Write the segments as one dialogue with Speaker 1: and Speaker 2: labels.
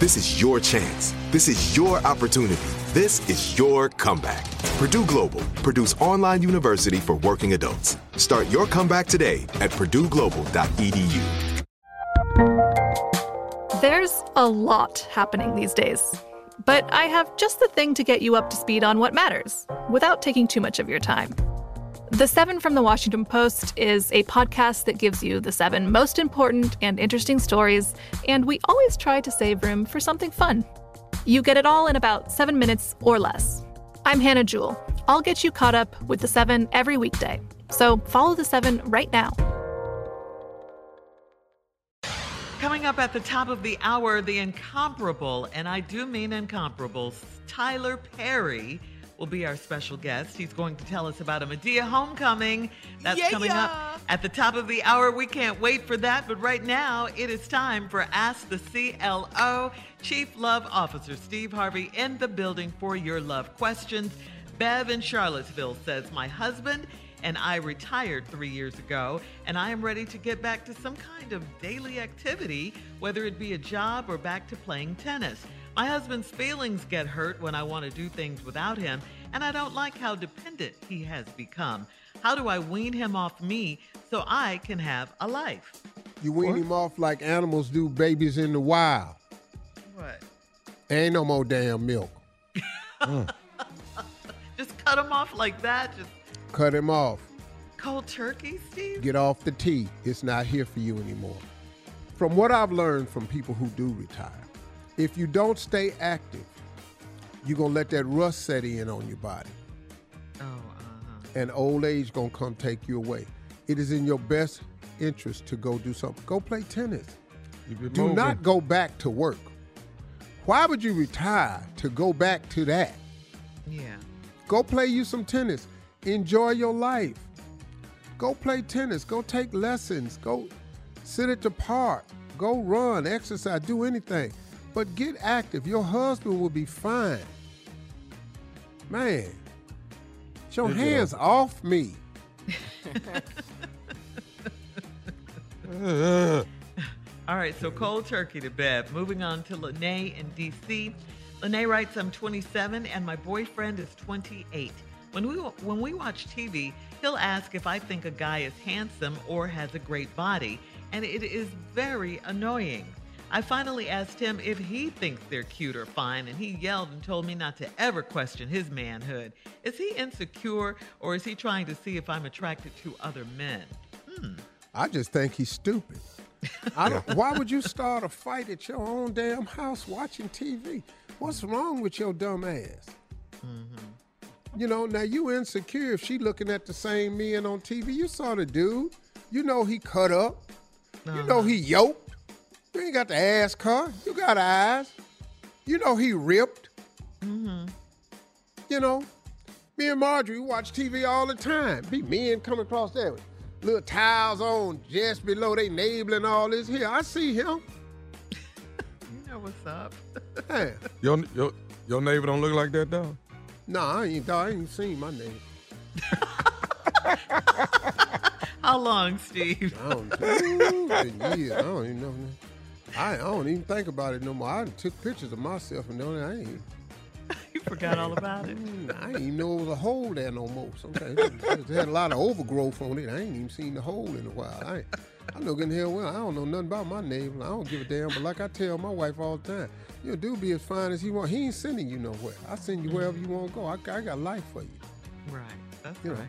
Speaker 1: This is your chance. This is your opportunity. This is your comeback. Purdue Global, Purdue's online university for working adults. Start your comeback today at purdueglobal.edu.
Speaker 2: There's a lot happening these days. But I have just the thing to get you up to speed on what matters without taking too much of your time. The Seven from the Washington Post is a podcast that gives you the seven most important and interesting stories, and we always try to save room for something fun. You get it all in about seven minutes or less. I'm Hannah Jewell. I'll get you caught up with the seven every weekday. So follow the seven right now.
Speaker 3: Coming up at the top of the hour, the incomparable, and I do mean incomparable, Tyler Perry will be our special guest. He's going to tell us about a Madea homecoming that's
Speaker 4: Yeah,
Speaker 3: coming
Speaker 4: yeah.
Speaker 3: up at the top of the hour. We can't wait for that, but right now it is time for Ask the CLO. Chief Love Officer Steve Harvey in the building for your love questions. Bev in Charlottesville says, My husband and I retired three years ago, and I am ready to get back to some kind of daily activity, whether it be a job or back to playing tennis. My husband's feelings get hurt when I want to do things without him, and I don't like how dependent he has become. How do I wean him off me so I can have a life?
Speaker 5: You wean him off like animals do babies in the wild.
Speaker 3: What?
Speaker 5: Ain't no more damn milk. Mm.
Speaker 3: Just cut him off like that? Just
Speaker 5: Cut him off.
Speaker 3: cold turkey, Steve?
Speaker 5: Get off the tea. It's not here for you anymore. From what I've learned from people who do retire, if you don't stay active, you're gonna let that rust set in on your body.
Speaker 3: Oh, uh-huh.
Speaker 5: and old age gonna come take you away. It is in your best interest to go do something. Go play tennis. Do
Speaker 6: moving.
Speaker 5: not go back to work. Why would you retire to go back to that?
Speaker 3: Yeah.
Speaker 5: Go play you some tennis. Enjoy your life. Go play tennis. Go take lessons. Go sit at the park. Go run, exercise, do anything. But get active. Your husband will be fine. Man, get your
Speaker 6: Good job.
Speaker 5: hands off me.
Speaker 3: All right, so cold turkey to bed. Moving on to Lene in DC. Lene writes, I'm 27 and my boyfriend is 28. When we when we watch TV, he'll ask if I think a guy is handsome or has a great body, and it is very annoying. I finally asked him if he thinks they're cute or fine, and he yelled and told me not to ever question his manhood. Is he insecure or is he trying to see if I'm attracted to other men? Hmm.
Speaker 5: I just think he's stupid. I don't, why would you start a fight at your own damn house watching TV? What's wrong with your dumb ass? Mm-hmm. You know, now you insecure if she looking at the same men on TV. You saw the dude. You know he cut up. You know he uh-huh. yoked. You ain't got the ass cut. You got eyes. You know he ripped. Mm-hmm. You know, me and Marjorie watch TV all the time. Be men coming across there with little tiles on just below they navel and all this. Here, I see him.
Speaker 3: You know what's up.
Speaker 5: Hey,
Speaker 6: Your your your neighbor don't look like that, dog.
Speaker 5: nah, I ain't, I ain't seen my neighbor.
Speaker 3: How long, Steve?
Speaker 5: I don't, Ooh, been years. I don't even know. I, I don't even think about it no more. I took pictures of myself and don't I ain't.
Speaker 3: You forgot all about it.
Speaker 5: Mm, I didn't even know it was a hole there no more. Sometimes it had a lot of overgrowth on it. I ain't even seen the hole in a while. I, I look in here, well, I don't know nothing about my neighbor. I don't give a damn. But like I tell my wife all the time, you know, dude be as fine as he want. He ain't sending you nowhere. I send you wherever you want to go. I, I got life for you.
Speaker 3: Right. That's
Speaker 5: You know.
Speaker 3: right.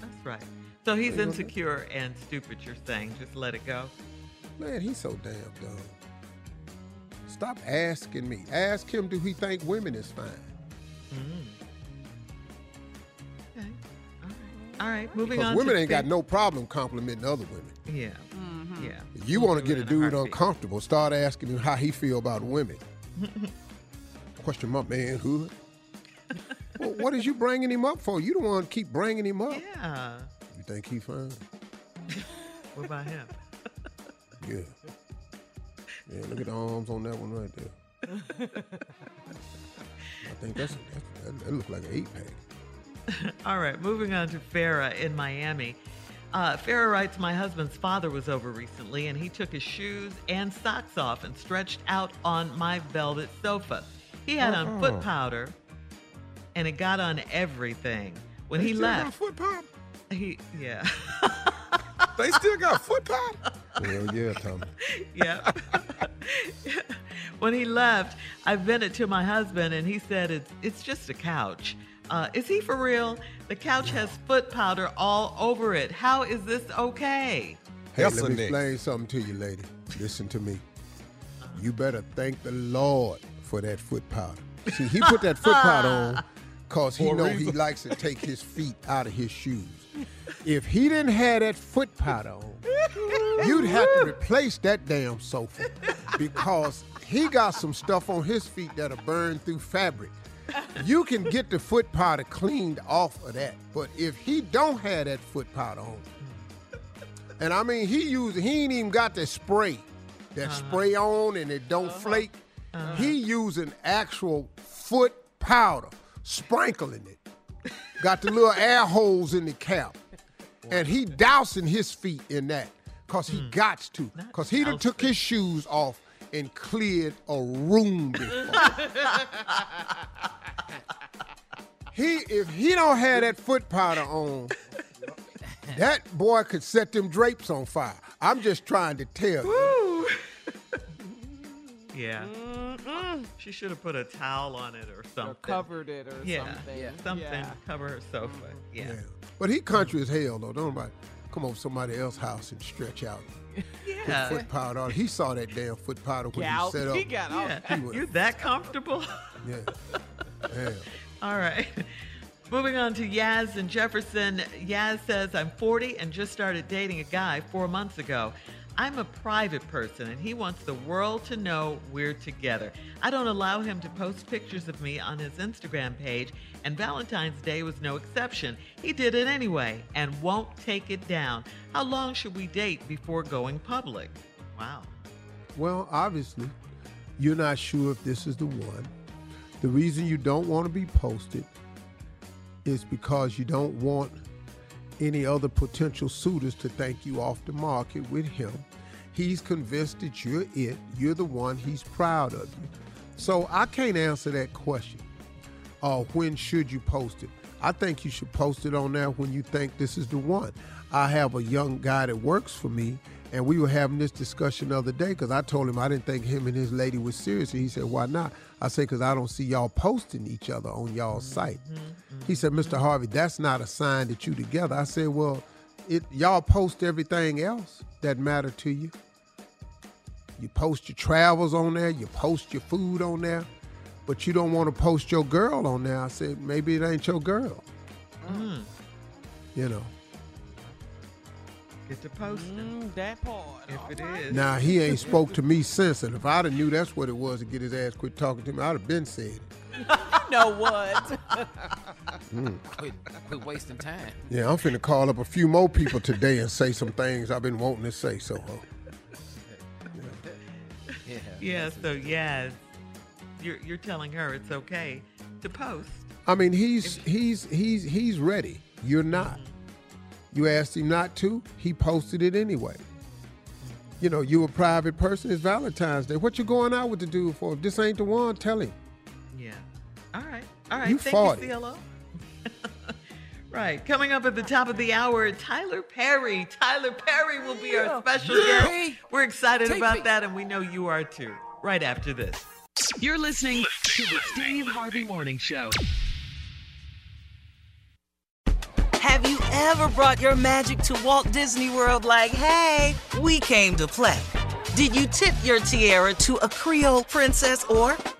Speaker 3: That's right. So he's insecure and stupid, you're saying. Just let it go.
Speaker 5: Man, he's so damn dumb. Stop asking me. Ask him, do he think women is fine? Mm-hmm.
Speaker 3: Okay. All right. All right. Moving
Speaker 5: Because
Speaker 3: on.
Speaker 5: women
Speaker 3: to
Speaker 5: ain't got no problem complimenting other women.
Speaker 3: Yeah. Mm-hmm. Yeah.
Speaker 5: If you want to get a dude
Speaker 3: heartbeat.
Speaker 5: uncomfortable, start asking him how he feel about women. Question my manhood. well, what is you bringing him up for? You don't want to keep bringing him up.
Speaker 3: Yeah.
Speaker 5: You think he fine?
Speaker 3: What about him?
Speaker 5: Yeah. Yeah, look at the arms on that one right there. I think that's, that's that, that look like an eight pack.
Speaker 3: All right, moving on to Farah in Miami. Uh, Farah writes, My husband's father was over recently and he took his shoes and socks off and stretched out on my velvet sofa. He had on
Speaker 5: Uh-uh.
Speaker 3: foot powder and it got on everything. When
Speaker 6: They
Speaker 3: he left,
Speaker 6: foot pop.
Speaker 3: he, yeah,
Speaker 6: They still got foot pop.
Speaker 5: Hell yeah, Tommy.
Speaker 3: yeah. when he left, I vented to my husband and he said, It's, it's just a couch. Uh, is he for real? The couch has foot powder all over it. How is this okay?
Speaker 5: Hey,
Speaker 6: That's
Speaker 5: let me explain something to you, lady. Listen to me. You better thank the Lord for that foot powder. See, he put that foot powder on because he
Speaker 6: For a
Speaker 5: know he likes to take his feet out of his shoes. If he didn't have that foot powder on, you'd have to replace that damn sofa because he got some stuff on his feet that'll burn through fabric. You can get the foot powder cleaned off of that, but if he don't have that foot powder on, and I mean, he used he ain't even got the spray, that uh-huh. spray on and it don't uh-huh. flake. He uh-huh. using actual foot powder, sprinkling it. Got the little air holes in the cap, and he dousing his feet in that, cause he hmm. got to, cause he done took his shoes off and cleared a room before. he if he don't have that foot powder on, that boy could set them drapes on fire. I'm just trying to tell you.
Speaker 3: Yeah. She should have put a towel on it or something.
Speaker 4: Or covered it or
Speaker 3: yeah.
Speaker 4: something.
Speaker 3: Something
Speaker 4: Yeah.
Speaker 3: to cover her sofa. Mm-hmm. Yeah.
Speaker 5: Yeah. But he country as hell though. Don't nobody come over somebody else's house and stretch out.
Speaker 3: Yeah.
Speaker 5: Foot powder on. He saw that damn foot powder when
Speaker 4: Gout.
Speaker 5: he set up.
Speaker 4: He got all
Speaker 3: Yeah.
Speaker 5: He was-
Speaker 3: You that comfortable?
Speaker 5: Yeah. Yeah.
Speaker 3: All right. Moving on to Yaz and Jefferson. Yaz says, I'm 40 and just started dating a guy four months ago. I'm a private person and he wants the world to know we're together. I don't allow him to post pictures of me on his Instagram page, and Valentine's Day was no exception. He did it anyway and won't take it down. How long should we date before going public? Wow.
Speaker 5: Well, obviously, you're not sure if this is the one. The reason you don't want to be posted is because you don't want any other potential suitors to thank you off the market with him. He's convinced that you're it, you're the one, he's proud of you. So I can't answer that question. Uh, when should you post it? I think you should post it on there when you think this is the one. I have a young guy that works for me, and we were having this discussion the other day because I told him I didn't think him and his lady was serious. And he said, Why not? I said, Because I don't see y'all posting each other on y'all's site. He said, Mr. Harvey, that's not a sign that you together. I said, Well, it y'all post everything else that matter to you. You post your travels on there, you post your food on there, but you don't want to post your girl on there. I said, maybe it ain't your girl.
Speaker 3: Mm.
Speaker 5: You know.
Speaker 3: Get to posting.
Speaker 4: Mm, that part.
Speaker 3: If it is.
Speaker 5: Now he ain't spoke to me since, and if I'd have knew that's what it was to get his ass quit talking to me, I'd have been said it.
Speaker 4: You know what?
Speaker 7: Quit, quit wasting time.
Speaker 5: Yeah, I'm finna call up a few more people today and say some things I've been wanting to say. So, uh,
Speaker 7: Yeah.
Speaker 3: Yeah, so yes, you're you're telling her it's okay to post.
Speaker 5: I mean, he's he's he's he's ready. You're not. You asked him not to. He posted it anyway. You know, you a private person. It's Valentine's Day. What you going out with the dude for? If this ain't the one, tell him.
Speaker 3: Yeah. All right. All right.
Speaker 5: You
Speaker 3: Thank
Speaker 5: 40.
Speaker 3: you, CLO. right. Coming up at the top of the hour, Tyler Perry. Tyler Perry will be our special guest. We're excited
Speaker 7: Take
Speaker 3: about
Speaker 7: me.
Speaker 3: that, and we know you are too. Right after this.
Speaker 8: You're listening to the Steve Harvey Morning Show.
Speaker 9: Have you ever brought your magic to Walt Disney World like, hey, we came to play? Did you tip your tiara to a Creole princess or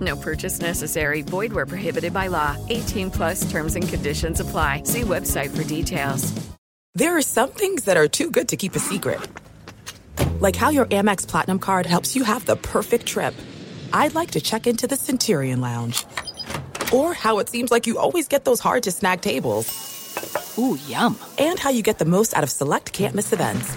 Speaker 10: No purchase necessary. Void where prohibited by law. 18 plus terms and conditions apply. See website for details.
Speaker 11: There are some things that are too good to keep a secret. Like how your Amex Platinum card helps you have the perfect trip. I'd like to check into the Centurion Lounge. Or how it seems like you always get those hard to snag tables. Ooh, yum. And how you get the most out of select can't miss events.